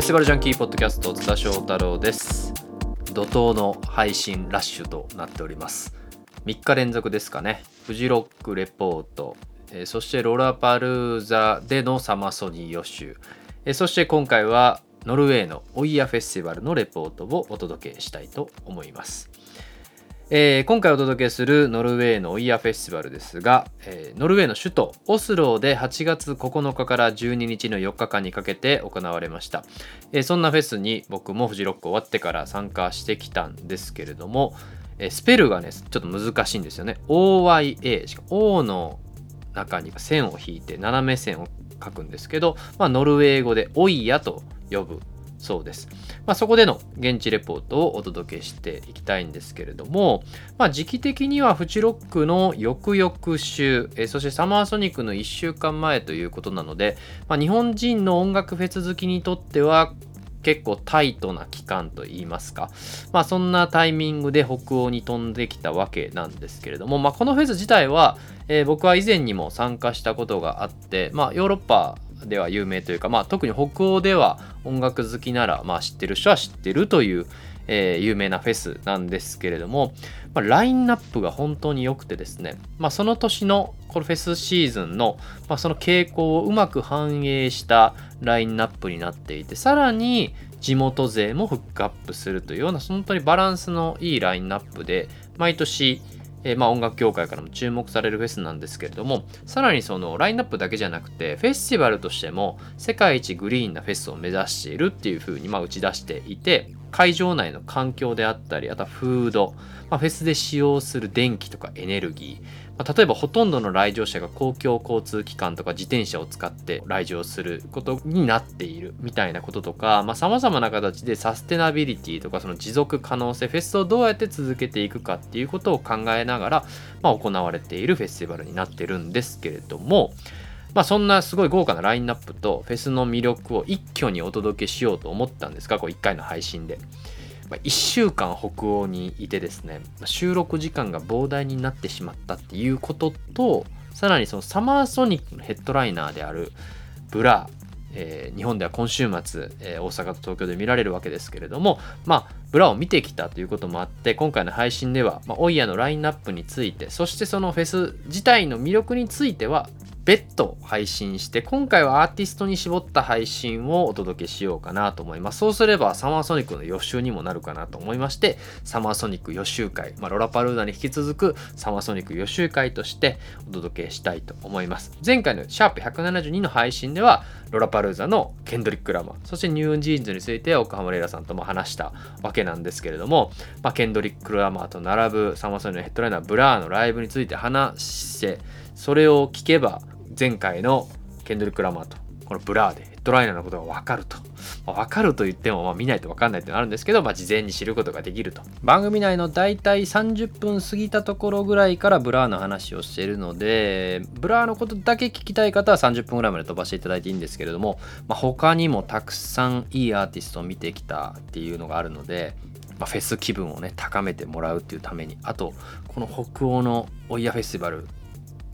フェスティバルジャンキーポッドキャスト津田翔太郎です。怒涛の配信ラッシュとなっております。3日連続ですかね。フジロックレポート、えー、そしてロラパルーザでのサマソニー予習、えー、そして今回はノルウェーのオイヤフェスティバルのレポートをお届けしたいと思います。えー、今回お届けするノルウェーのオイヤフェスティバルですが、えー、ノルウェーの首都オスローで8月9日から12日の4日間にかけて行われました、えー、そんなフェスに僕もフジロック終わってから参加してきたんですけれども、えスペルがねちょっと難しいんですよね OYA しか O の中に線を引いて斜め線を書くんですけど、まあ、ノルウェー語でオイヤと呼ぶそうです。まあ、そこでの現地レポートをお届けしていきたいんですけれども、まあ、時期的にはフチロックの翌々週、えそしてサマーソニックの1週間前ということなので、まあ、日本人の音楽フェス好きにとっては結構タイトな期間といいますか、まあ、そんなタイミングで北欧に飛んできたわけなんですけれども、まあ、このフェス自体は、えー、僕は以前にも参加したことがあって、まあ、ヨーロッパでは有名というか、まあ、特に北欧では音楽好きなら、まあ、知ってる人は知ってるという、えー、有名なフェスなんですけれども、まあ、ラインナップが本当に良くてですね、まあ、その年のこのフェスシーズンの、まあ、その傾向をうまく反映したラインナップになっていてさらに地元勢もフックアップするというような本当にバランスのいいラインナップで毎年えー、まあ、音楽業界からも注目されるフェスなんですけれどもさらにそのラインナップだけじゃなくてフェスティバルとしても世界一グリーンなフェスを目指しているっていうふうにま打ち出していて会場内の環境であったりあとはフード、まあ、フェスで使用する電気とかエネルギーまあ、例えばほとんどの来場者が公共交通機関とか自転車を使って来場することになっているみたいなこととかさまざ、まな形でサステナビリティとかその持続可能性フェスをどうやって続けていくかっていうことを考えながら、まあ、行われているフェスティバルになってるんですけれどもまあそんなすごい豪華なラインナップとフェスの魅力を一挙にお届けしようと思ったんですがこう1回の配信で。まあ、1週間北欧にいてですね収録時間が膨大になってしまったっていうこととさらにそのサマーソニックのヘッドライナーであるブラえー、日本では今週末、えー、大阪と東京で見られるわけですけれども、まあ、ブラを見てきたということもあって今回の配信では、まあ、オイヤのラインナップについてそしてそのフェス自体の魅力については別途配信して今回はアーティストに絞った配信をお届けしようかなと思います。そうすればサマーソニックの予習にもなるかなと思いましてサマーソニック予習会、まあ、ロラパルーナに引き続くサマーソニック予習会としてお届けしたいと思います。前回のシャープ172の配信ではロラパルーザのケンドリック・ラマーそして NewJeans について岡浜レイラさんとも話したわけなんですけれども、まあ、ケンドリック・ラマーと並ぶサマーソニックのヘッドライナーブラーのライブについて話してそれを聞けば前回のケンドリック・ラマーとこのブラーでヘッドライナーのことが分かると。まあ、分かると言っても、まあ、見ないと分かんないってのあるんですけど、まあ、事前に知ることができると。番組内の大体30分過ぎたところぐらいからブラーの話をしているので、ブラーのことだけ聞きたい方は30分ぐらいまで飛ばしていただいていいんですけれども、まあ、他にもたくさんいいアーティストを見てきたっていうのがあるので、まあ、フェス気分をね高めてもらうっていうためにあとこの北欧のオイヤフェスティバル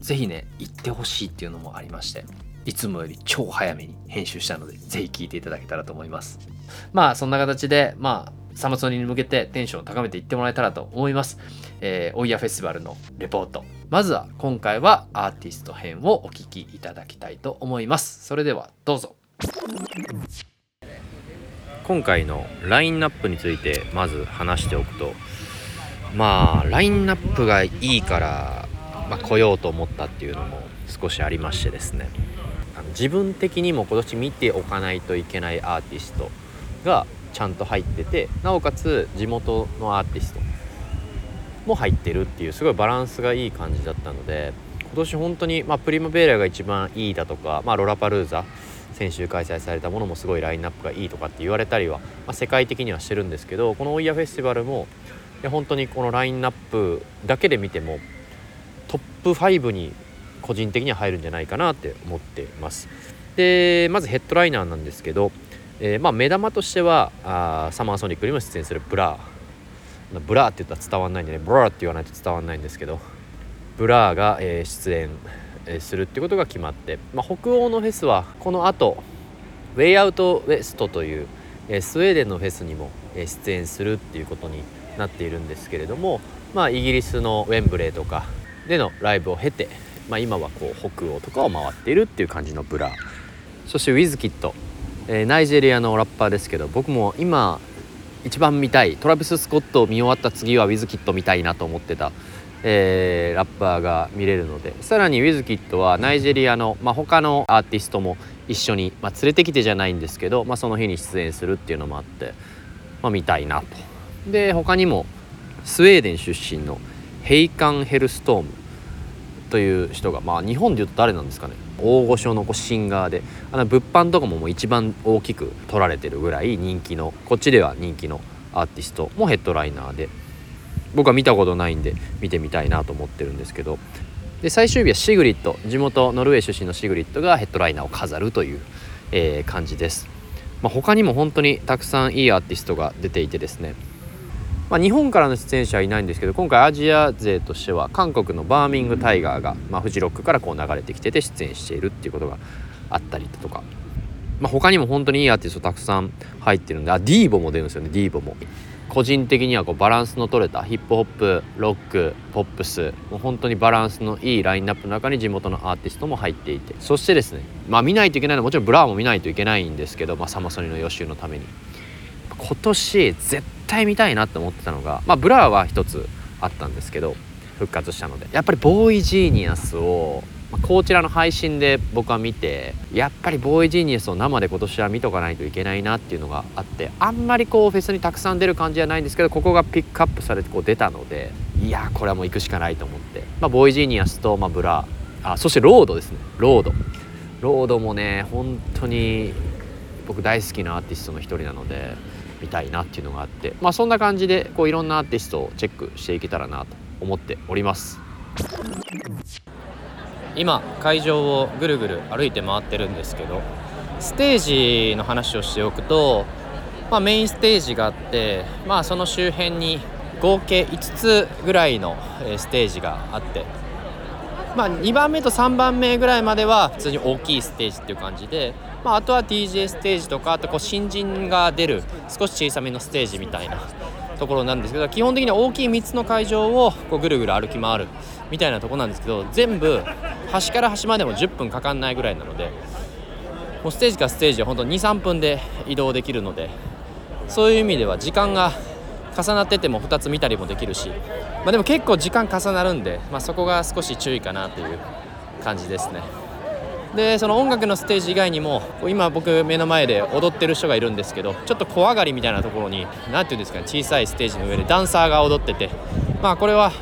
ぜひね、行ってほしいっていうのもありまして、いつもより超早めに編集したので、ぜひ聞いていただけたらと思います。まあ、そんな形で、まあ、サマソニに向けてテンションを高めていってもらえたらと思います。えー、オイヤフェスティバルのレポート。まずは今回はアーティスト編をお聞きいただきたいと思います。それではどうぞ。今回のラインナップについてまず話しておくとまあラインナップがいいからまあ、来ようと思ったっていうのも少しありましてですね。自分的にも今年見ておかないといけないアーティストがちゃんと入っててなおかつ地元のアーティストも入ってるっていうすごいバランスがいい感じだったので今年本当に、まあ、プリマベーラが一番いいだとか、まあ、ロラパルーザ先週開催されたものもすごいラインナップがいいとかって言われたりは、まあ、世界的にはしてるんですけどこのオイヤフェスティバルもいや本当にこのラインナップだけで見てもトップ5に個人的には入るんじゃないかなって思ってます。でまずヘッドライナーなんですけど、えー、まあ目玉としてはあサマーソニックにも出演するブラー。ブラーって言ったら伝わんないんでねブラーって言わないと伝わんないんですけどブラーが、えー、出演するってことが決まって、まあ、北欧のフェスはこの後ウェイアウトウェストという、えスウェーデンのフェスにも、え出演するっていうことになっているんですけれども、まあ、イギリスのウェンブレーとかでのライブを経て、まあ、今はこう北欧とかを回っているっていう感じのブラそしてウィズキッド、えー、ナイジェリアのラッパーですけど僕も今一番見たいトラビス・スコットを見終わった次はウィズキッド見たいなと思ってた、えー、ラッパーが見れるのでさらにウィズキッドはナイジェリアの、まあ、他のアーティストも一緒に、まあ、連れてきてじゃないんですけど、まあ、その日に出演するっていうのもあって、まあ、見たいなと。で他にもスウェーデン出身のヘイカン・ヘルストームという人がまあ日本でいうと誰なんですかね。大御所のこうシンガーで。あの物販とかももう一番大きく取られてるぐらい人気のこっちでは人気のアーティスト。もヘッドライナーで。僕は見たことないんで見てみたいなと思ってるんですけど。で最終日はシグリッド地元ノルウェー出身のシグリッドがヘッドライナーを飾るという、えー、感じです、まあ、他にも本当にたくさんいいアーティストが出ていてですね。まあ、日本からの出演者はいないんですけど今回アジア勢としては韓国のバーミングタイガーが、まあ、フジロックからこう流れてきてて出演しているっていうことがあったりとか、まあ、他にも本当にいいアーティストたくさん入ってるんであディーボも出るんですよねディーボも。個人的にはこうバランスの取れたヒップホップロックポップスもう本当にバランスのいいラインナップの中に地元のアーティストも入っていて。そしてですねまあ見ないといけないのはもちろんブラーも見ないといけないんですけど、まあ、サマソニの予習のために。今年絶対見たいなって思ってたのがまあブラーは一つあったんですけど復活したので。やっぱりボーイジーニアスをまこちらの配信で僕は見てやっぱりボーイジーニアスを生で今年は見とかないといけないなっていうのがあってあんまりこうフェスにたくさん出る感じじゃないんですけどここがピックアップされてこう出たのでいやこれはもう行くしかないと思って、まあ、ボーイジーニアスと、まあ、ブラあそしてロードですね。ロード。ロードもね本当に僕大好きなアーティストの一人なのでみたいなっていうのがあってまあそんな感じでこういろんなアーティストをチェックしていけたらなと思っております。今会場をぐるぐる歩いて回ってるんですけどステージの話をしておくと、まあ、メインステージがあって、まあ、その周辺に合計5つぐらいのステージがあって、まあ、2番目と3番目ぐらいまでは普通に大きいステージっていう感じでまあ、あとは DJ ステージとかあとこう新人が出る少し小さめのステージみたいなところなんですけど基本的には大きい3つの会場をこうぐるぐる歩き回るみたいなとこなんですけど全部端から端までも10分かかんないぐらいなのでもうステージからステージは本当23分で移動できるのでそういう意味では時間が重なってても2つ見たりもできるし、まあ、でも結構時間重なるんで、まあ、そこが少し注意かなという感じですね。でその音楽のステージ以外にも今僕目の前で踊ってる人がいるんですけどちょっと小上がりみたいなところに何て言うんですかね小さいステージの上でダンサーが踊ってて。まあこれは、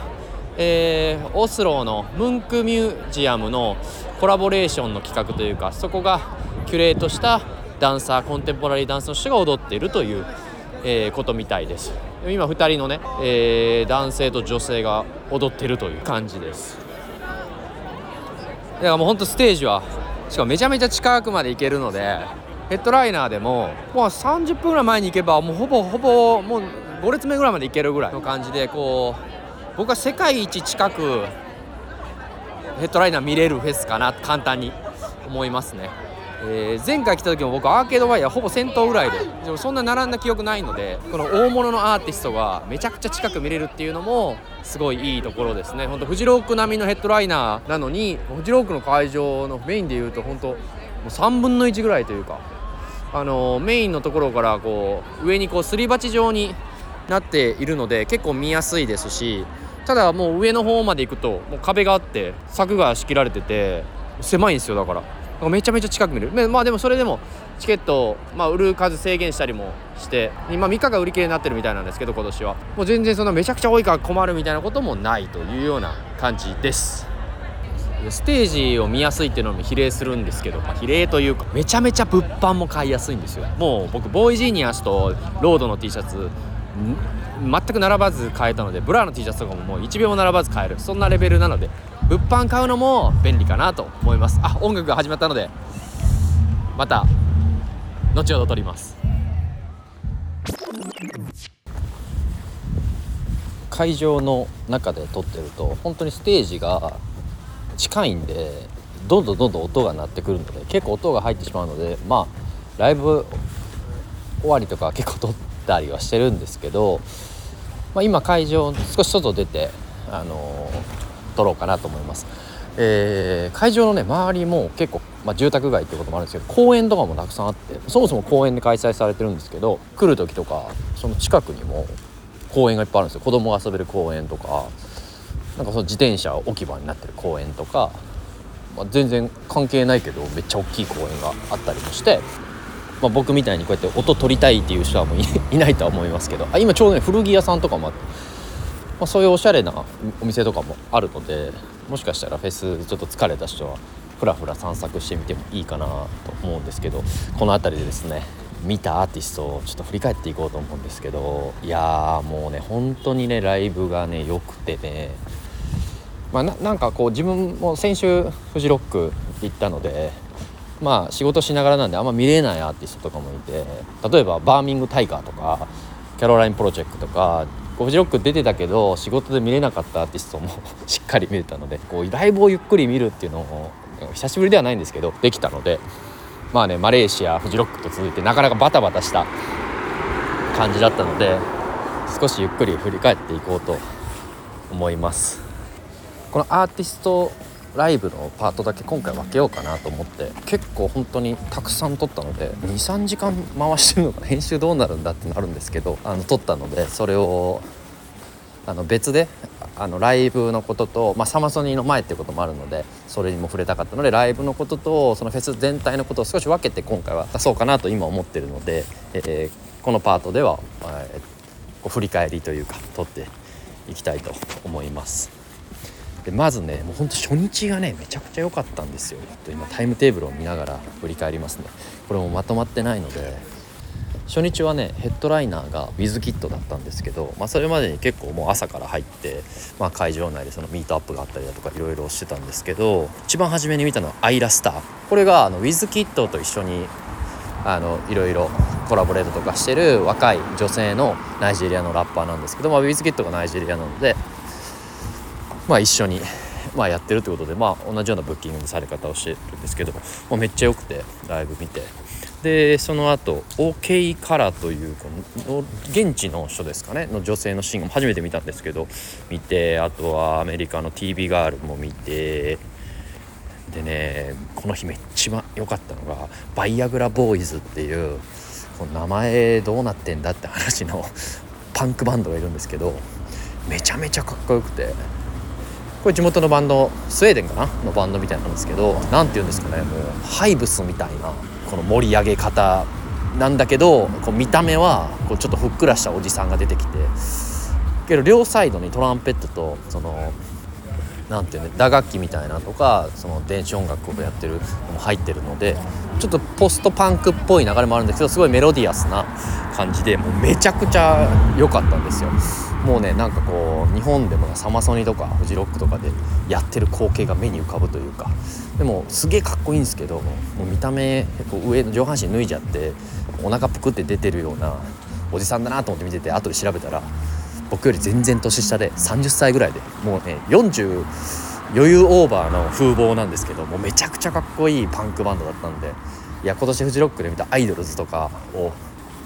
えー、オスローのムンクミュージアムのコラボレーションの企画というかそこがキュレートしたダンサーコンテンポラリーダンスの人が踊っているという、えー、ことみたいです。今2人のね、えー、男性と女性が踊ってるという感じです。だからもうほんとステージはしかもめちゃめちゃ近くまで行けるのでヘッドライナーでももう30分ぐらい前に行けばもうほぼほぼもう5列目ぐらいまで行けるぐらいの感じでこう僕は世界一近くヘッドライナー見れるフェスかな簡単に思いますね。えー、前回来た時も僕アーケードワイヤーほぼ先頭ぐらいででもそんな並んだ記憶ないのでこの大物のアーティストがめちゃくちゃ近く見れるっていうのもすごいいいところですね。本当フジロック並みのヘッドライナーなのにフジロックの会場のメインでいうと本当もう3分の1ぐらいというかあのメインのところからこう上にこうすり鉢状になっているので結構見やすいですしただもう上の方まで行くともう壁があって柵が仕切られてて狭いんですよだから。めちゃめちゃ近く見る。まあでもそれでもチケットを、まあ、売る数制限したりもして今3日が売り切れになってるみたいなんですけど今年は。もう全然そんなめちゃくちゃ多いから困るみたいなこともないというような感じです。ステージを見やすいっていうのも比例するんですけど、まあ、比例というかめちゃめちゃ物販も買いやすいんですよ。もう僕ボーイジーニアスとロードの T シャツ全く並ばず買えたのでブラの T シャツとかももう1秒も並ばず買える。そんなレベルなので物販買うのも便利かなと思います。あ音楽が始まったのでまた後ほど撮ります。会場の中で撮ってると本当にステージが近いんでどんどんどんどん音が鳴ってくるので結構音が入ってしまうのでまあライブ終わりとか 結構撮ったりはしてるんですけど、まあ、今会場少し外出て、あのー、撮ろうかなと思います。えー、会場のね周りも結構、まあ、住宅街ってこともあるんですけど公園とかもたくさんあってそもそも公園で開催されてるんですけど来る時とかその近くにも公園がいっぱいあるんですよ子供が遊べる公園とかなんかその自転車置き場になってる公園とか、まあ、全然関係ないけどめっちゃ大きい公園があったりもして、まあ、僕みたいにこうやって音取りたいっていう人はもういないとは思いますけどあ今ちょうどね古着屋さんとかもあって、まあ、そういうおしゃれなお店とかもあるのでもしかしたらフェスちょっと疲れた人はふらふら散策してみてもいいかなと思うんですけどこの辺りでですね見たアーティストをちょっと振り返っていこうと思うんですけどいやーもうね本当にねライブがね良くてね。まあ、なんかこう自分も先週フジロック行ったのでまあ仕事しながらなんであんま見れないアーティストとかもいて例えばバーミングタイガーとかキャロラインプロジェクトとかフジロック出てたけど仕事で見れなかったアーティストも しっかり見れたのでこうライブをゆっくり見るっていうのを久しぶりではないんですけどできたのでまあねマレーシアフジロックと続いてなかなかバタバタした感じだったので少しゆっくり振り返っていこうと思います。このアーティストライブのパートだけ今回分けようかなと思って結構本当にたくさん撮ったので23時間回してるのか編集どうなるんだってなるんですけどあの撮ったのでそれをあの別であのライブのことと、まあ、サマソニーの前っていうこともあるのでそれにも触れたかったのでライブのこととそのフェス全体のことを少し分けて今回は出そうかなと今思ってるので、えー、このパートでは、えー、振り返りというか撮っていきたいと思います。でまずねもうほんと初日がねめちゃくちゃ良かったんですよ。と今タイムテーブルを見ながら振り返りますね。これもまとまってないので初日はねヘッドライナーが WizKid だったんですけど、まあ、それまでに結構もう朝から入って、まあ、会場内でそのミートアップがあったりだとかいろいろしてたんですけど一番初めに見たのはアイラスター。これがあの WizKid と一緒にあのいろいろコラボレートとかしてる若い女性のナイジェリアのラッパーなんですけど、まあ、WizKid がナイジェリアなのでまあ、一緒に、まあ、やってるということで、まあ、同じようなブッキングのされ方をしてるんですけど、まあ、めっちゃ良くてライブ見て。でその後 OK カラーというこの現地の人ですかねの女性のシーンガーも初めて見たんですけど見てあとはアメリカの TV ガールも見てでねこの日めっちゃ良かったのがバイアグラボーイズっていうこの名前どうなってんだって話のパンクバンドがいるんですけどめちゃめちゃかっこよくて。これ地元のバンドスウェーデンかなのバンドみたいなんですけど何て言うんですかねもうハイブスみたいなこの盛り上げ方なんだけどこう見た目はこうちょっとふっくらしたおじさんが出てきてけど両サイドにトランペットとそのなんていうね打楽器みたいなとかその電子音楽をやってるのも入ってるのでちょっとポストパンクっぽい流れもあるんですけどすごいメロディアスな感じでもうめちゃくちゃ良かったんですよ。もうねなんかこう日本でもサマソニとかフジロックとかでやってる光景が目に浮かぶというかでもすげえかっこいいんですけどもう見た目こう上の上半身脱いじゃってお腹ぷくって出てるようなおじさんだなと思って見てて後で調べたら僕より全然年下で30歳ぐらいでもうね40余裕オーバーの風貌なんですけどもうめちゃくちゃかっこいいパンクバンドだったんでいや今年フジロックで見たアイドルズとかを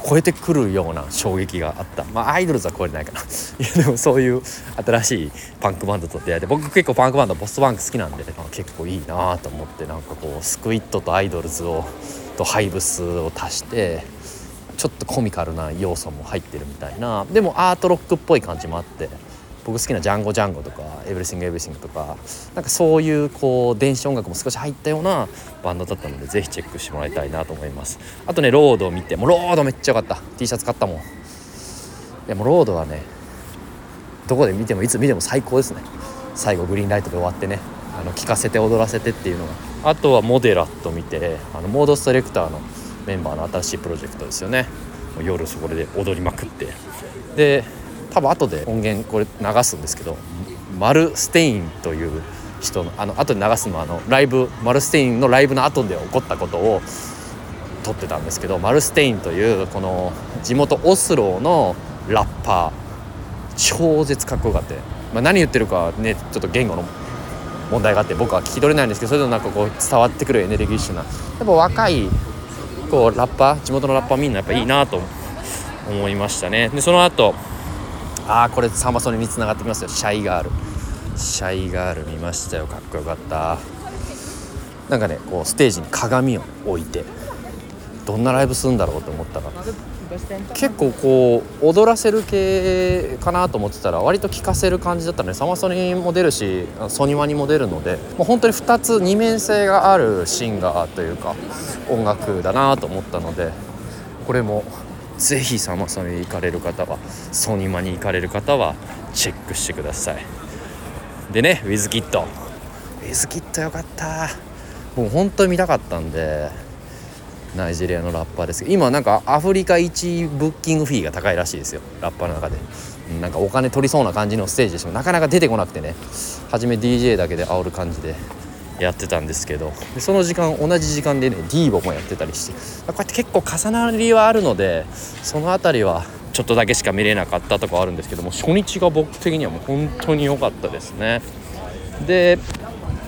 超えてくるような衝撃があった。まあアイドルズは超えてないかな。いやでもそういう新しいパンクバンドと出会えて僕結構パンクバンドボストバンク好きなんで、まあ、結構いいなと思ってなんかこうスクイットとアイドルズをとハイブスを足してちょっとコミカルな要素も入ってるみたいな。でもアートロックっぽい感じもあって僕好きなジャンゴジャンゴとかエブリシングエブリシングとかなんかそういうこう電子音楽も少し入ったようなバンドだったのでぜひチェックしてもらいたいなと思います。あとねロードを見てもうロードめっちゃ良かった。T シャツ買ったもん。いやもロードはねどこで見てもいつ見ても最高ですね。最後グリーンライトで終わってねあの聴かせて踊らせてっていうのが。あとはモデラット見てあのモードストレクターのメンバーの新しいプロジェクトですよね。夜そこで踊りまくって。で多分後で音源これ流すんですけどマルステインという人のあの後で流すのはあのライブマルステインのライブの後で起こったことを撮ってたんですけどマルステインというこの地元オスローのラッパー超絶かっこよかって、まあ、何言ってるかねちょっと言語の問題があって僕は聞き取れないんですけどそれでもなんかこう伝わってくるエネルギッシュなやっぱ若い結構ラッパー地元のラッパーみんなやっぱいいなと思いましたね。でその後ああこれサンマソニにつながってきますよ。シャイガール。シャイガール見ましたよ。かっこよかった。なんかねこうステージに鏡を置いてどんなライブするんだろうと思ったら結構こう踊らせる系かなと思ってたら割と聴かせる感じだったねサマソニも出るしソニワにも出るのでもう本当に2つ二面性があるシンガーというか音楽だなと思ったのでこれもぜひサマソニ行かれる方はソニマに行かれる方はチェックしてください。でねウィズキットウィズキットよかった。もう本当に見たかったんでナイジェリアのラッパーですけど今なんかアフリカ1ブッキングフィーが高いらしいですよ。ラッパーの中で。なんかお金取りそうな感じのステージでしょ。なかなか出てこなくてね。初め DJ だけで煽る感じでやってたんですけど。でその時間同じ時間でねディーボもやってたりして。こうやって結構重なりはあるのでその辺りはちょっとだけしか見れなかったとかあるんですけども初日が僕的にはもう本当に良かったですね。で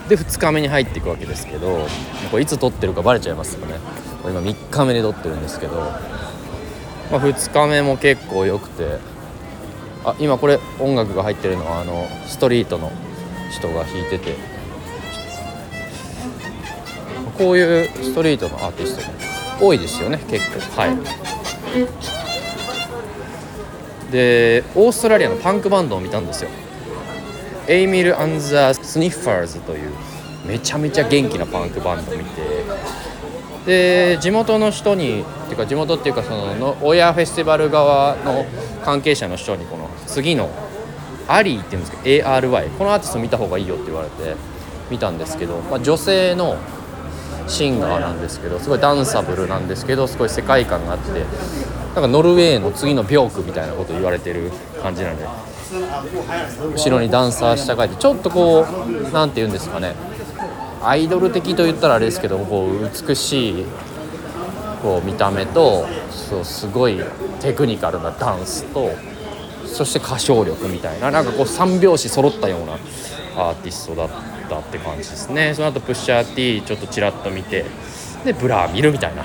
で2日目に入っていくわけですけどこれいつ撮ってるかバレちゃいますよね。今3日目で撮ってるんですけど、まあ、2日目も結構良くてあ今これ音楽が入ってるのはあのストリートの人が弾いててこういうストリートのアーティストも多いですよね結構。はい。でオーストラリアのパンクバンドを見たんですよ。エイミル・アンザ・スニッファーズというめちゃめちゃ元気なパンクバンドを見てで地元の人にっていうか地元っていうかそのの親フェスティバル側の関係者の人にこの次のアリーっていうんですけど ARY このアーティスト見た方がいいよって言われて見たんですけど、まあ、女性のシンガーなんですけどすごいダンサブルなんですけどすごい世界観があってなんかノルウェーの次のビョークみたいなこと言われてる感じなんで後ろにダンサー下がいてちょっとこう何て言うんですかね。アイドル的と言ったらあれですけどこう美しいこう見た目とそうすごいテクニカルなダンスとそして歌唱力みたいななんかこう三拍子揃ったようなアーティストだったって感じですね。その後プッシャー T ちょっとちらっと見てでブラー見るみたいな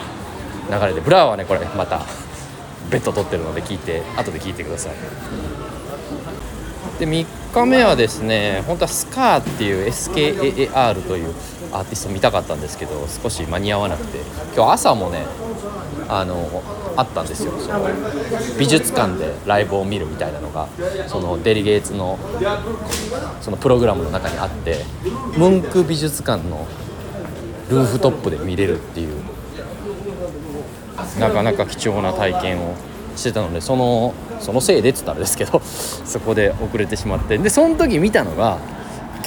流れでブラーはねこれまたベッド取ってるので聞いて後で聞いてください。で3日目はですね本当はスカーっていう SKAR というアーティスト見たかったんですけど少し間に合わなくて今日朝もねあのあったんですよ。その美術館でライブを見るみたいなのがそのデリゲーツのそのプログラムの中にあってムンク美術館のルーフトップで見れるっていうなかなか貴重な体験をしてたのでそのそのせいでっつったらあれですけど そこで遅れてしまって。でその時見たのが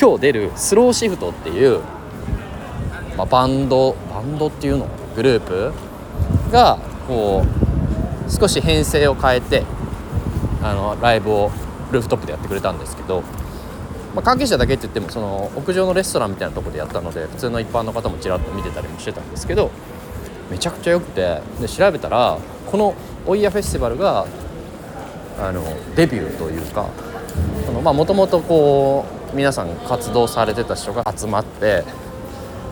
今日出るスローシフトっていう、まあ、バンドバンドっていうの？グループ？がこう少し編成を変えてあのライブをルーフトップでやってくれたんですけど、まあ、関係者だけって言ってもその屋上のレストランみたいなとこでやったので普通の一般の方もちらっと見てたりもしてたんですけどめちゃくちゃ良くて。で調べたらこのオイヤフェスティバルがあのデビューというかもともとこう皆さん活動されてた人が集まって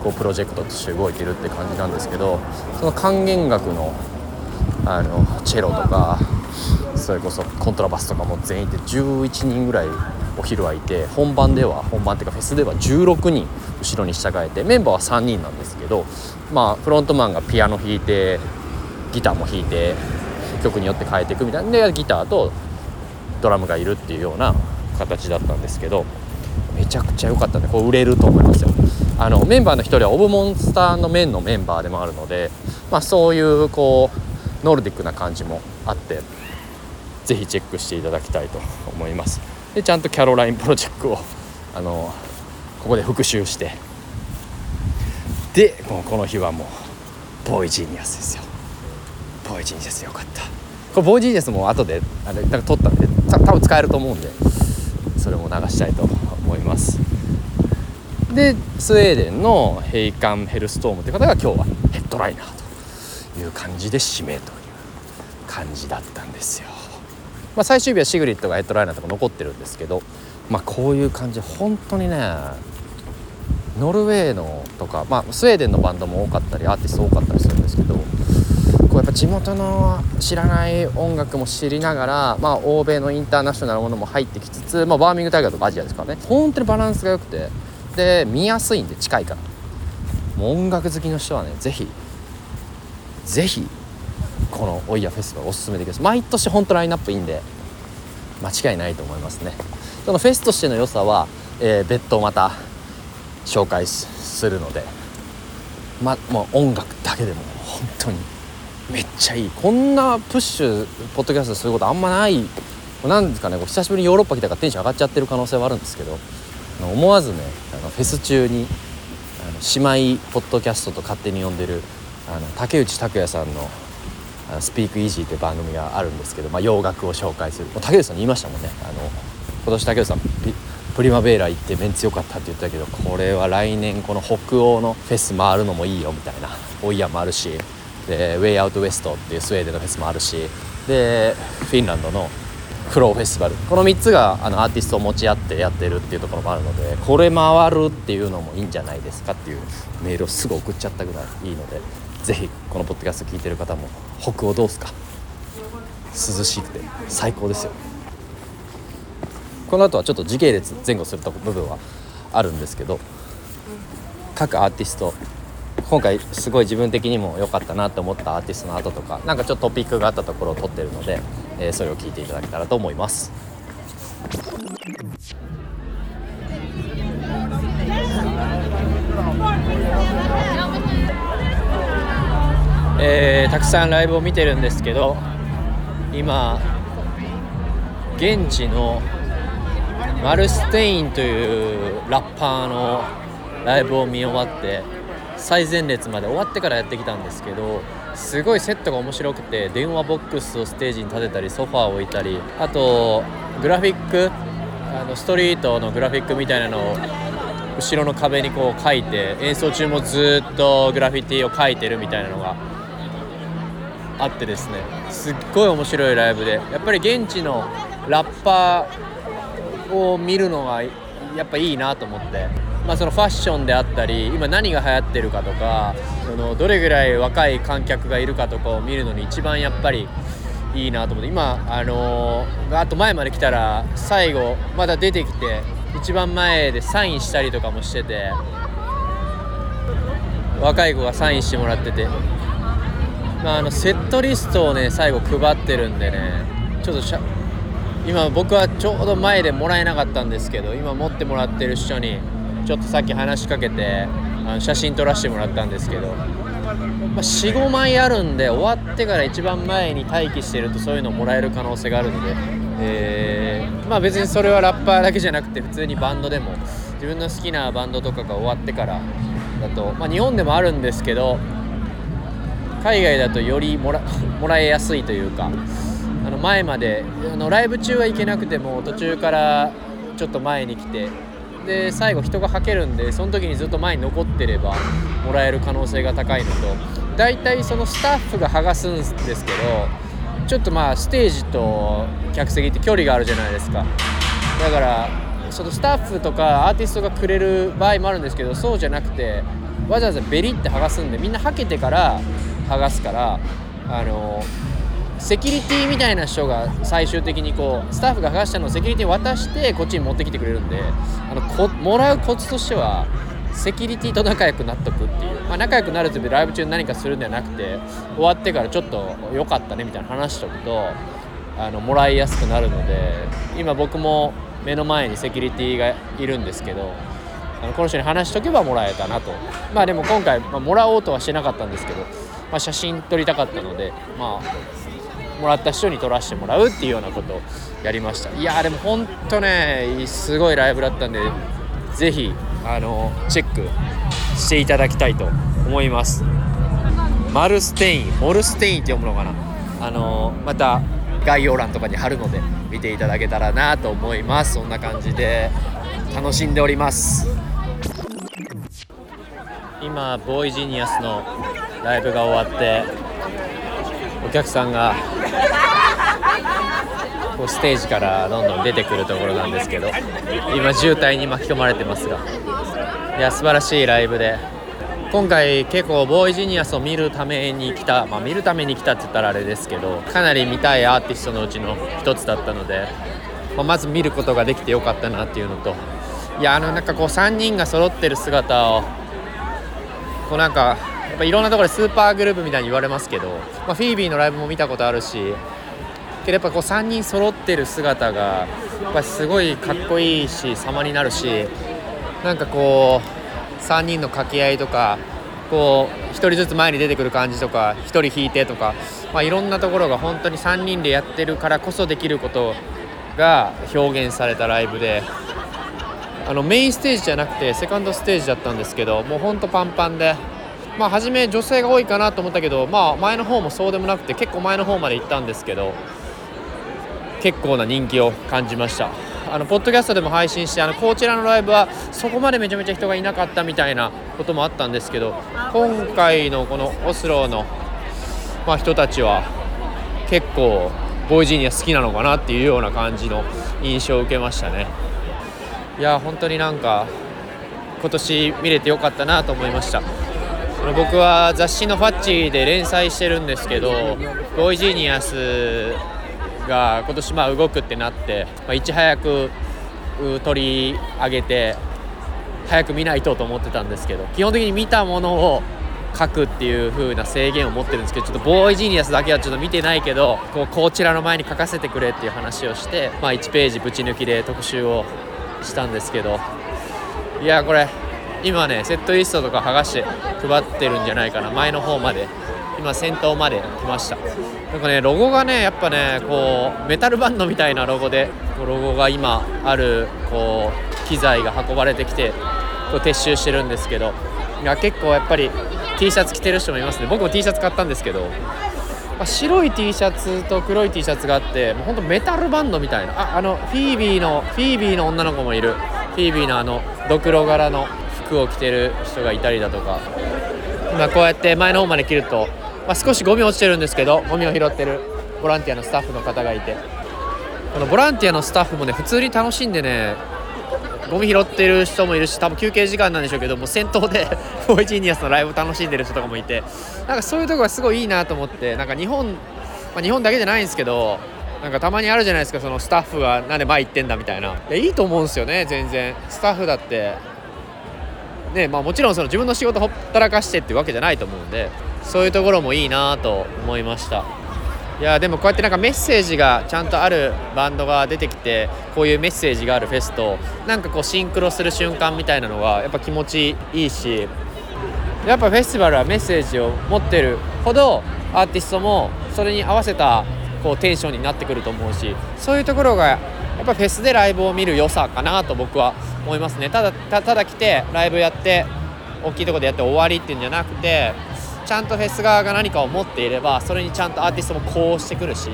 こうプロジェクトとして動いてるって感じなんですけどその管弦楽のあのチェロとかそれこそコントラバスとかも全員で11人ぐらいお昼はいて本番では本番っていうかフェスでは16人後ろに従えてメンバーは3人なんですけどまあフロントマンがピアノ弾いてギターも弾いて曲によって変えていくみたいな。でギターとドラムがいるっていうような形だったんですけどめちゃくちゃ良かったんでこう売れると思いますよ。あのメンバーの一人はオブモンスターのメンのメンバーでもあるので、まあ、そういうこうノルディックな感じもあって是非チェックしていただきたいと思います。でちゃんとキャロラインプロジェクトをあのここで復習して。でこの日はもうボーイジーニアスですよ。ボーイジーニアスよかった。これボーイジーニアスも後であれなんか撮ったんで多分使えると思うんでそれも流したいと思います。でスウェーデンのヘイカン・ヘルストームという方が今日はヘッドライナーという感じで指名という感じだったんですよ、まあ、最終日はシグリッドがヘッドライナーとか残ってるんですけどまあこういう感じ本当にねノルウェーのとか、まあ、スウェーデンのバンドも多かったりアーティスト多かったりするんですけどこうやっぱ地元の知らない音楽も知りながら、まあ、欧米のインターナショナルものも入ってきつつ、まあ、バーミング大会とかアジアですからね。本当にバランスが良くてで見やすいんで近いから。音楽好きの人はね是非是非このオイヤフェスティバルおすすめできます。毎年本当ラインナップいいんで間違いないと思いますね。そのフェスとしての良さは、えー、別途また紹介するのでまもう音楽だけでも本当にめっちゃいい。こんなプッシュポッドキャストすることあんまない。なんですかね。久しぶりにヨーロッパ来たからテンション上がっちゃってる可能性はあるんですけど。思わずねあのフェス中にあの姉妹ポッドキャストと勝手に呼んでるあの竹内拓也さんの「スピークイージーって番組があるんですけど、まあ、洋楽を紹介する。竹内さんに言いましたもんね。あの今年竹内さんプリマベーラ行ってメンツ良かったって言ったけどこれは来年この北欧のフェス回るのもいいよみたいな。オイヤもあるし。でウェイアウトウエストっていうスウェーデンのフェスもあるしでフィンランドのフローフェスティバル。この3つがあのアーティストを持ち合ってやってるっていうところもあるのでこれ回るっていうのもいいんじゃないですかっていうメールをすぐ送っちゃったぐらいいいのでぜひこのポッドキャスト聞いてる方も北欧どうすか。涼しくて最高ですよ。この後はちょっと時系列前後すると部分はあるんですけど各アーティスト今回すごい自分的にも良かったなと思ったアーティストの後とか何かちょっとトピックがあったところを撮ってるので、えー、それを聞いていただけたらと思います。えー、たくさんライブを見てるんですけど今現地のマルステインというラッパーのライブを見終わって最前列まで終わってからやってきたんですけどすごいセットが面白くて電話ボックスをステージに立てたりソファーを置いたりあとグラフィックあのストリートのグラフィックみたいなのを後ろの壁にこう書いて演奏中もずっとグラフィティを書いてるみたいなのがあってですね。すっごい面白いライブでやっぱり現地のラッパーを見るのがやっぱいいなと思って、まあ、そのファッションであったり今何が流行ってるかとかそのどれぐらい若い観客がいるかとかを見るのに一番やっぱりいいなと思って今あのー、あと前まで来たら最後まだ出てきて一番前でサインしたりとかもしてて若い子がサインしてもらってて、まあ、あのセットリストをね最後配ってるんでねちょっとしゃ今僕はちょうど前でもらえなかったんですけど今持ってもらってる人にちょっとさっき話しかけてあの写真撮らせてもらったんですけど、まあ、45枚あるんで終わってから一番前に待機してるとそういうのもらえる可能性があるので、えー、まあ、別にそれはラッパーだけじゃなくて普通にバンドでも自分の好きなバンドとかが終わってからだと、まあ、日本でもあるんですけど海外だとよりもら もらえやすいというかあの前まであのライブ中は行けなくても途中からちょっと前に来てで最後人がはけるんでその時にずっと前に残ってればもらえる可能性が高いのと。大体そのスタッフが剥がすんですけどちょっとまあステージと客席って距離があるじゃないですか。だからそのスタッフとかアーティストがくれる場合もあるんですけどそうじゃなくてわざわざベリって剥がすんでみんなはけてから剥がすからあのセキュリティみたいな人が最終的にこうスタッフが剥がしたのをセキュリティ渡してこっちに持ってきてくれるんであのこもらうコツとしてはセキュリティと仲良くなっとくっていう、まあ、仲良くなるというライブ中に何かするんではなくて終わってからちょっと良かったねみたいな話しとくとあのもらいやすくなるので今僕も目の前にセキュリティがいるんですけどあのこの人に話しとけばもらえたなと。まあでも今回、まあ、もらおうとはしてなかったんですけど、まあ、写真撮りたかったのでまあもらった人に撮らせてもらうっていうようなことをやりました。いやでもほんとねすごいライブだったんで是非あのチェックしていただきたいと思います。マルステインモルステインって読むのかな？あのまた概要欄とかに貼るので見ていただけたらなと思います。そんな感じで楽しんでおります。今ボーイジニアスのライブが終わってお客さんがこうステージからどんどん出てくるところなんですけど今渋滞に巻き込まれてますがいや素晴らしいライブで今回結構ボーイジニアスを見るために来たまあ見るために来たって言ったらあれですけどかなり見たいアーティストのうちの一つだったので、ま、まず見ることができてよかったなっていうのといやあのなんかこう3人が揃ってる姿をこうなんかぱいろんなところでスーパーグループみたいに言われますけど、まあ、フィービーのライブも見たことあるしけどやっぱこう3人揃ってる姿がやっぱすごいかっこいいし様になるしなんかこう3人の掛け合いとかこう1人ずつ前に出てくる感じとか1人引いてとか、まあ、いろんなところが本当に3人でやってるからこそできることが表現されたライブであのメインステージじゃなくてセカンドステージだったんですけどもうほんとパンパンで。まあ、初め女性が多いかなと思ったけど、まあ、前の方もそうでもなくて結構前の方まで行ったんですけど結構な人気を感じました。あのポッドキャストでも配信してあのこちらのライブはそこまでめちゃめちゃ人がいなかったみたいなこともあったんですけど今回のこのオスローの、まあ、人たちは結構ボイジーニア好きなのかなっていうような感じの印象を受けましたね。いや本当になんか今年見れてよかったなと思いました。僕は雑誌の「ファッチ」で連載してるんですけどボーイジーニアスが今年まあ動くってなって、まあ、いち早く取り上げて早く見ないとと思ってたんですけど基本的に見たものを書くっていう風な制限を持ってるんですけどちょっとボーイジーニアスだけはちょっと見てないけどこうこちらの前に書かせてくれっていう話をして、まあ、1ページぶち抜きで特集をしたんですけどいやこれ今ねセットリストとか剥がして配ってるんじゃないかな前の方まで。今先頭まで来ました。なんかねロゴがねやっぱねこうメタルバンドみたいなロゴでロゴが今あるこう機材が運ばれてきてこう撤収してるんですけど。いや結構やっぱり T シャツ着てる人もいますね。僕も T シャツ買ったんですけど、白い T シャツと黒い T シャツがあってもうほんとメタルバンドみたいな。ああのフィービーのフィービーの女の子もいる。フィービーのあのドクロ柄の。服を着てる人がいたりだとか。今こうやって前の方まで切ると、まあ、少しゴミ落ちてるんですけどゴミを拾ってるボランティアのスタッフの方がいて。このボランティアのスタッフもね普通に楽しんでねゴミ拾ってる人もいるし多分休憩時間なんでしょうけども先頭で ボーイジニアスのライブ楽しんでる人とかもいて。なんかそういうとこがすごいいいなと思ってなんか日本、まあ、日本だけじゃないんですけどなんかたまにあるじゃないですかそのスタッフがなんで前行ってんだみたいな。いやいいと思うんですよね全然。スタッフだってねまあ、もちろんその自分の仕事ほったらかしてっていうわけじゃないと思うんでそういうところもいいなと思いました。いやでもこうやってなんかメッセージがちゃんとあるバンドが出てきてこういうメッセージがあるフェスとなんかこうシンクロする瞬間みたいなのがやっぱ気持ちいいしやっぱフェスティバルはメッセージを持ってるほどアーティストもそれに合わせたこうテンションになってくると思うしそういうところがやっぱフェスでライブを見る良さかなと僕は思いますね。ただただ来てライブやって大きいとこでやって終わりっていうんじゃなくてちゃんとフェス側が何かを持っていればそれにちゃんとアーティストもこうしてくるし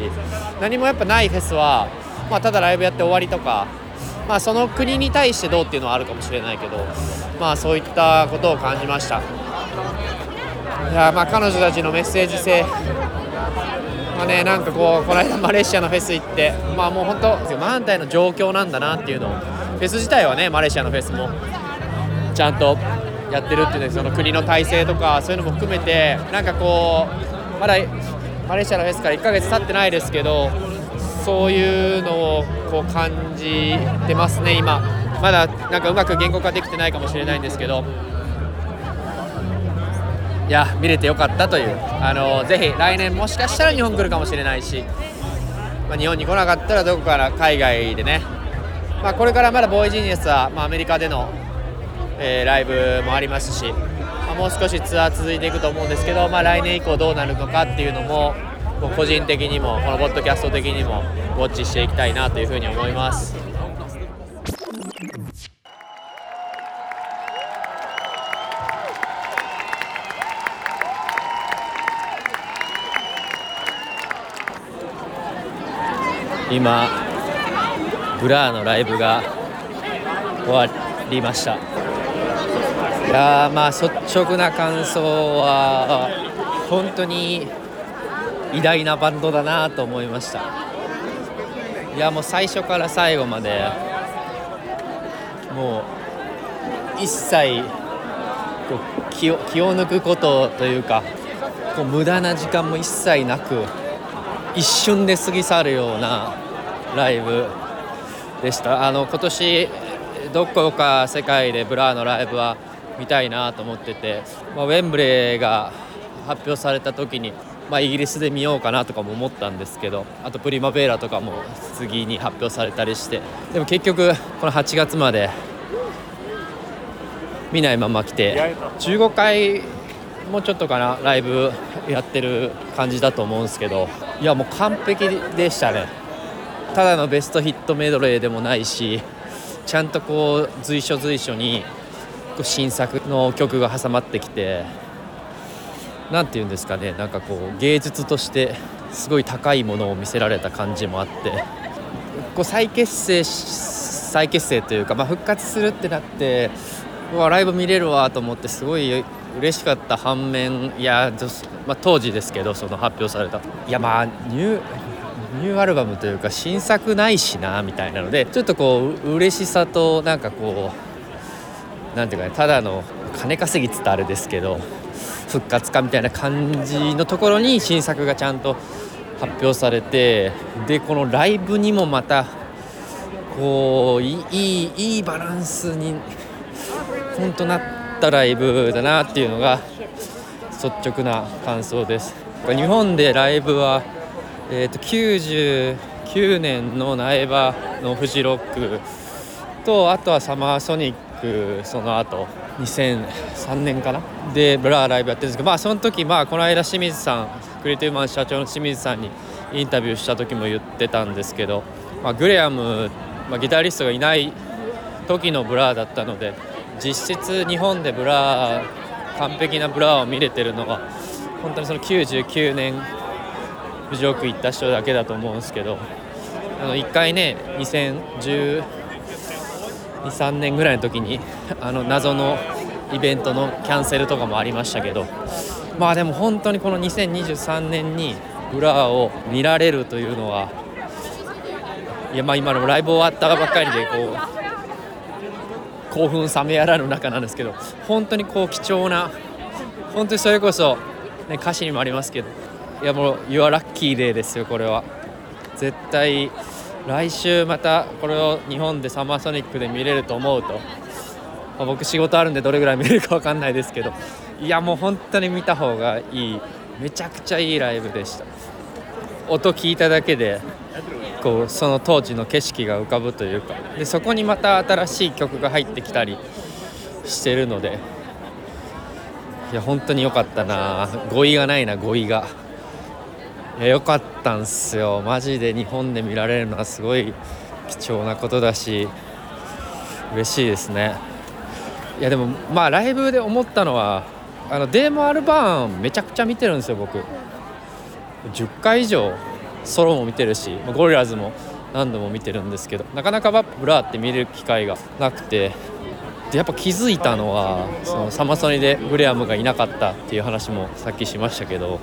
何もやっぱないフェスは、まあ、ただライブやって終わりとか、まあ、その国に対してどうっていうのはあるかもしれないけど、まあ、そういったことを感じました。いやまあ彼女たちのメッセージ性まあね、なんかこうこの間マレーシアのフェス行ってまあもう本当マンタイの状況なんだなっていうのをフェス自体はねマレーシアのフェスもちゃんとやってるっていうねその国の体制とかそういうのも含めてなんかこうまだマレーシアのフェスから1ヶ月経ってないですけどそういうのをこう感じてますね今。まだなんかうまく言語化できてないかもしれないんですけどいや見れてよかったという。あのぜひ来年もしかしたら日本来るかもしれないし、まあ、日本に来なかったらどこから海外でね。まあ、これからまだボーイジーニアスは、まあ、アメリカでの、えー、ライブもありますし、まあ、もう少しツアー続いていくと思うんですけど、まあ、来年以降どうなるのかっていうのももう個人的にもこのポッドキャスト的にもウォッチしていきたいなというふうに思います。今ブラーのライブが終わりました。いやまあ率直な感想は本当に偉大なバンドだなと思いました。いやもう最初から最後までもう一切こう気を気を抜くことというかこう無駄な時間も一切なく一瞬で過ぎ去るようなライブでした。あの今年どこか世界でブラーのライブは見たいなと思ってて、まあ、ウェンブレーが発表された時に、まあ、イギリスで見ようかなとかも思ったんですけどあとプリマベーラとかも次に発表されたりしてでも結局この8月まで見ないまま来て15回もうちょっとかなライブやってる感じだと思うんですけど。いやもう完璧でしたね。ただのベストヒットメドレーでもないしちゃんとこう随所随所に新作の曲が挟まってきて何て言うんですかね。なんかこう芸術としてすごい高いものを見せられた感じもあって。こう再結成再結成というか、まあ、復活するってなってうわライブ見れるわと思ってすごい嬉しかった反面いや、まあ、当時ですけどその発表された。いやまあニューニューアルバムというか新作ないしなみたいなのでちょっとこう嬉しさとなんかこうなんていうかねただの金稼ぎっつったあれですけど復活かみたいな感じのところに新作がちゃんと発表されてでこのライブにもまたこういいいいバランスに本当なったライブだなっていうのが率直な感想です。日本でライブは、えー、と99年の苗場のフジロックとあとはサマーソニックその後2003年かな？でブラーライブやってるんですけどまあその時まあこの間清水さんクリエイティブマン社長の清水さんにインタビューした時も言ってたんですけど、まあ、グレアム、まあ、ギタリストがいない時のブラーだったので実質日本でブラー完璧なブラーを見れてるのが本当にその99年フジロック行った人だけだと思うんですけどあの1回ね2013年ぐらいの時にあの謎のイベントのキャンセルとかもありましたけどまあでも本当にこの2023年にブラーを見られるというのはいやまあ今のライブ終わったばっかりでこう興奮冷めやらぬ中なんですけど本当にこう貴重な本当にそれこそ、ね、歌詞にもありますけどいやもう「You are lucky day」ですよこれは。絶対来週またこれを日本でサマーソニックで見れると思うと、まあ、僕仕事あるんでどれぐらい見れるか分かんないですけどいやもう本当に見た方がいい。めちゃくちゃいいライブでした。音聞いただけでこうその当時の景色が浮かぶというか。でそこにまた新しい曲が入ってきたりしてるので。いや本当に良かったな。語彙がないな語彙が。いや良かったんすよ。マジで日本で見られるのはすごい貴重なことだし。嬉しいですね。いやでもまあライブで思ったのはあのデーモ・アルバーンめちゃくちゃ見てるんですよ僕。10回以上。ソロも見てるしゴリラズも何度も見てるんですけどなかなかブラーって見る機会がなくてでやっぱ気づいたのはそのサマソニでグレアムがいなかったっていう話もさっきしましたけど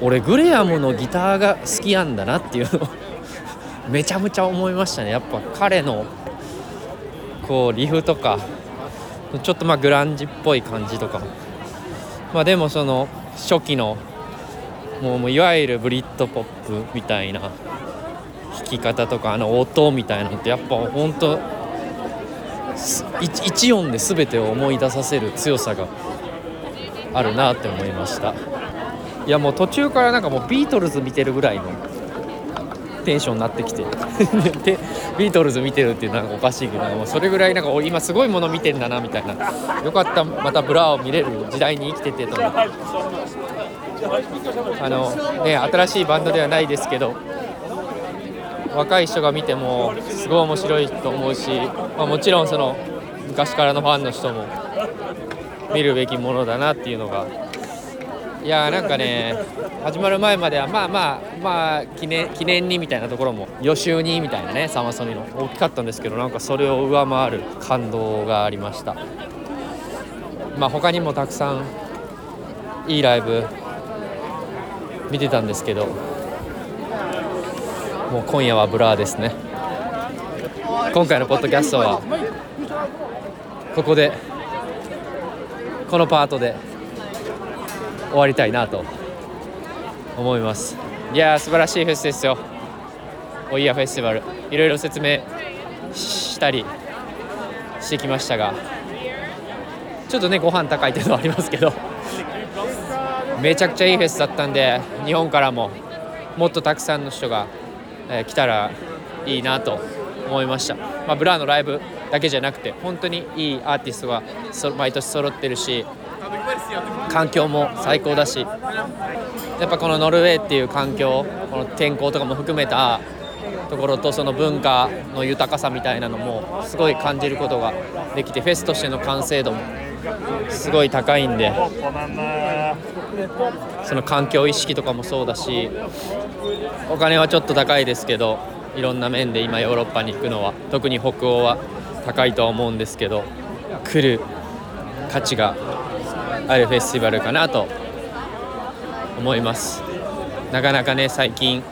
俺グレアムのギターが好きなんだなっていうのをめちゃめちゃ思いましたね。やっぱ彼のこうリフとかちょっとまあグランジっぽい感じとかまあでもその初期のもうもういわゆるブリッドポップみたいな弾き方とかあの音みたいなのってやっぱほんと一音で全てを思い出させる強さがあるなって思いました。いやもう途中からなんかもうビートルズ見てるぐらいのテンションになってきて。でビートルズ見てるっていうなんかおかしいけどもうそれぐらいなんか今すごいもの見てんだなみたいな。よかったまたブラーを見れる時代に生きててと思って。あのね新しいバンドではないですけど若い人が見てもすごい面白いと思うし、まあ、もちろんその昔からのファンの人も見るべきものだなっていうのが。いやーなんかね始まる前まではまあまあまあ記念記念にみたいなところも予習にみたいなねサマソニの大きかったんですけどなんかそれを上回る感動がありました。まあ他にもたくさんいいライブ見てたんですけどもう今夜はブラーですね。今回のポッドキャストはここでこのパートで終わりたいなと思います。いやー素晴らしいフェスですよ。おいやフェスティバル。いろいろ説明したりしてきましたがちょっとねご飯高いっていうのはありますけど。めちゃくちゃいいフェスだったんで日本からももっとたくさんの人が、え来たらいいなと思いました、まあ、ブラーのライブだけじゃなくて本当にいいアーティストが毎年揃ってるし環境も最高だしやっぱこのノルウェーっていう環境この天候とかも含めたところとその文化の豊かさみたいなのもすごい感じることができてフェスとしての完成度もすごい高いんでその環境意識とかもそうだしお金はちょっと高いですけどいろんな面で今ヨーロッパに行くのは特に北欧は高いとは思うんですけど来る価値があるフェスティバルかなと思います。なかなかね最近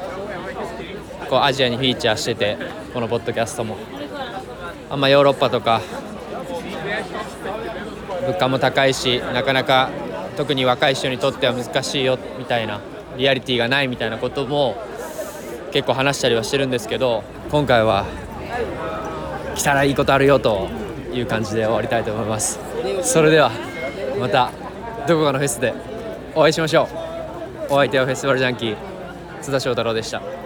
こうアジアにフィーチャーしててこのポッドキャストも。あんまヨーロッパとか物価も高いしなかなか特に若い人にとっては難しいよみたいなリアリティがないみたいなことも結構話したりはしてるんですけど今回は来たらいいことあるよという感じで終わりたいと思います。それではまたどこかのフェスでお会いしましょう。お相手はフェスティバルジャンキー津田翔太郎でした。